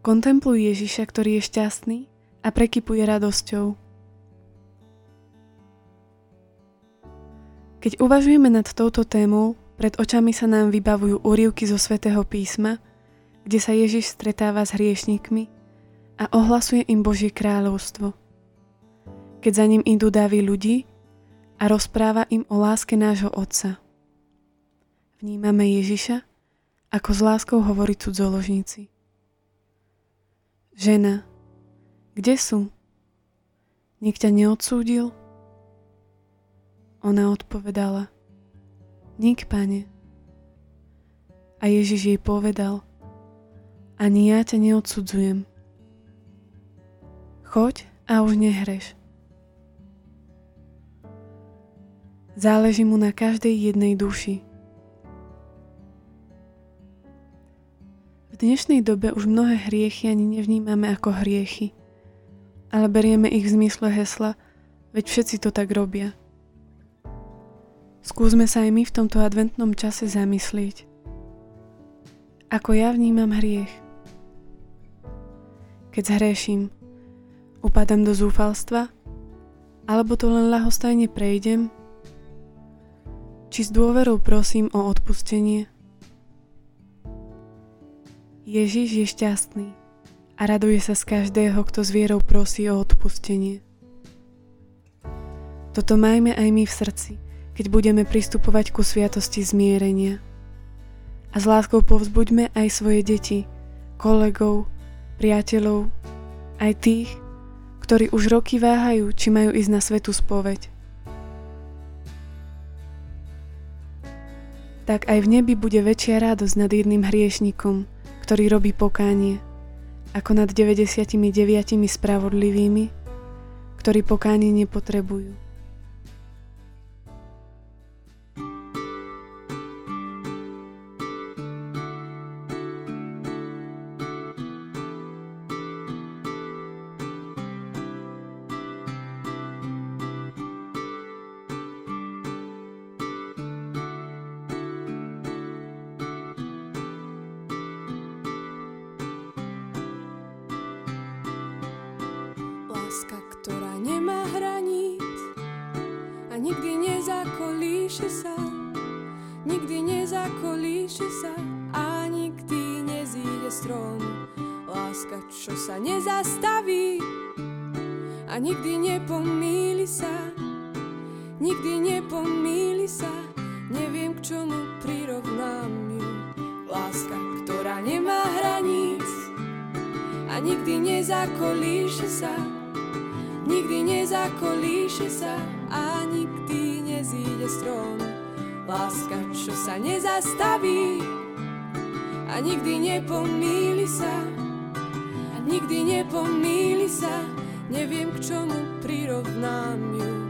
Kontempluj Ježiša, ktorý je šťastný a prekypuje radosťou. Keď uvažujeme nad touto témou, pred očami sa nám vybavujú úrivky zo svätého písma, kde sa Ježiš stretáva s hriešnikmi a ohlasuje im Božie kráľovstvo. Keď za ním idú davy ľudí a rozpráva im o láske nášho Otca. Vnímame Ježiša, ako s láskou hovorí cudzoložníci. Žena, kde sú? Nik ťa neodsúdil? Ona odpovedala, nik, pane. A Ježiš jej povedal, ani ja ťa neodsudzujem. Choď a už nehreš. Záleží mu na každej jednej duši. Dnešnej dobe už mnohé hriechy ani nevnímame ako hriechy, ale berieme ich v zmysle hesla, veď všetci to tak robia. Skúsme sa aj my v tomto adventnom čase zamyslieť. Ako ja vnímam hriech. Keď zhreším, upadám do zúfalstva, alebo to len ľahostajne prejdem, či s dôverou prosím o odpustenie. Ježiš je šťastný a raduje sa z každého, kto s vierou prosí o odpustenie. Toto majme aj my v srdci – keď budeme pristupovať ku sviatosti zmierenia. A s láskou povzbuďme aj svoje deti, kolegov, priateľov, aj tých, ktorí už roky váhajú, či majú ísť na svetú spoveď. Tak aj v nebi bude väčšia radosť nad jedným hriešnikom, ktorý robí pokánie, ako nad 99 spravodlivými, ktorí pokánie nepotrebujú. Nikdy nezakolíše sa, nikdy nezakolíše sa a nikdy nezíde strom. Láska, čo sa nezastaví a nikdy nepomíli sa, nikdy nepomíli sa, neviem k čomu prirovnám ju. Láska, ktorá nemá hraníc a nikdy nezakolíše sa, nikdy nezakolíše sa a nikdy nezíde strom. Láska, čo sa nezastaví a nikdy nepomíli sa. A nikdy nepomíli sa, neviem k čomu prirovnám ju.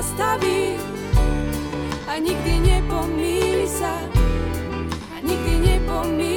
zastaví a nikdy nepomýli sa a nikdy nepomýli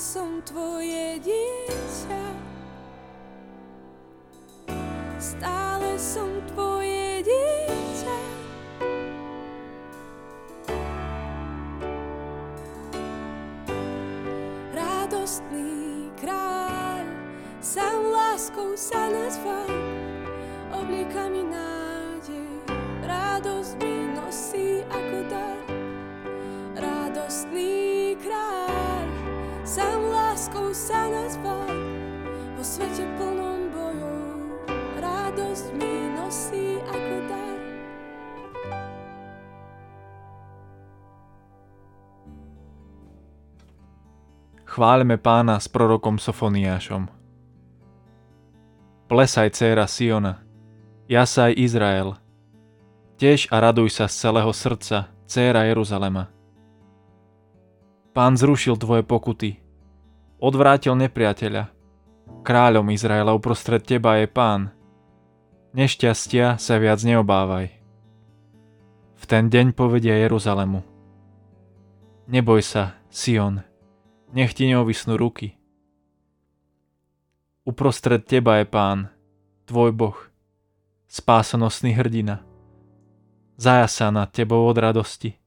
som tvoje dieťa. Stále som tvoje dieťa. Radostný kráľ, sám láskou sa nazval, oblikami nádej, radosť mi svete plnom bojov, radosť mi nosí ako dar. Chváľme pána s prorokom Sofoniášom. Plesaj, dcéra Siona, jasaj Izrael, Tež a raduj sa z celého srdca, dcéra Jeruzalema. Pán zrušil tvoje pokuty, odvrátil nepriateľa. Kráľom Izraela uprostred teba je pán. Nešťastia sa viac neobávaj. V ten deň povedia Jeruzalemu. Neboj sa, Sion, nech ti neovisnú ruky. Uprostred teba je pán, tvoj boh, spásonosný hrdina. Zajasa nad tebou od radosti.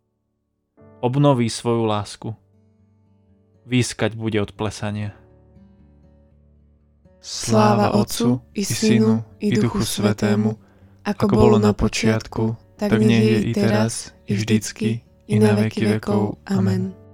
Obnoví svoju lásku. Výskať bude od plesania. Sláva Otcu i Synu i Duchu Svetému, ako bolo na počiatku, tak nech je i teraz, i vždycky, i na veky vekov. Amen.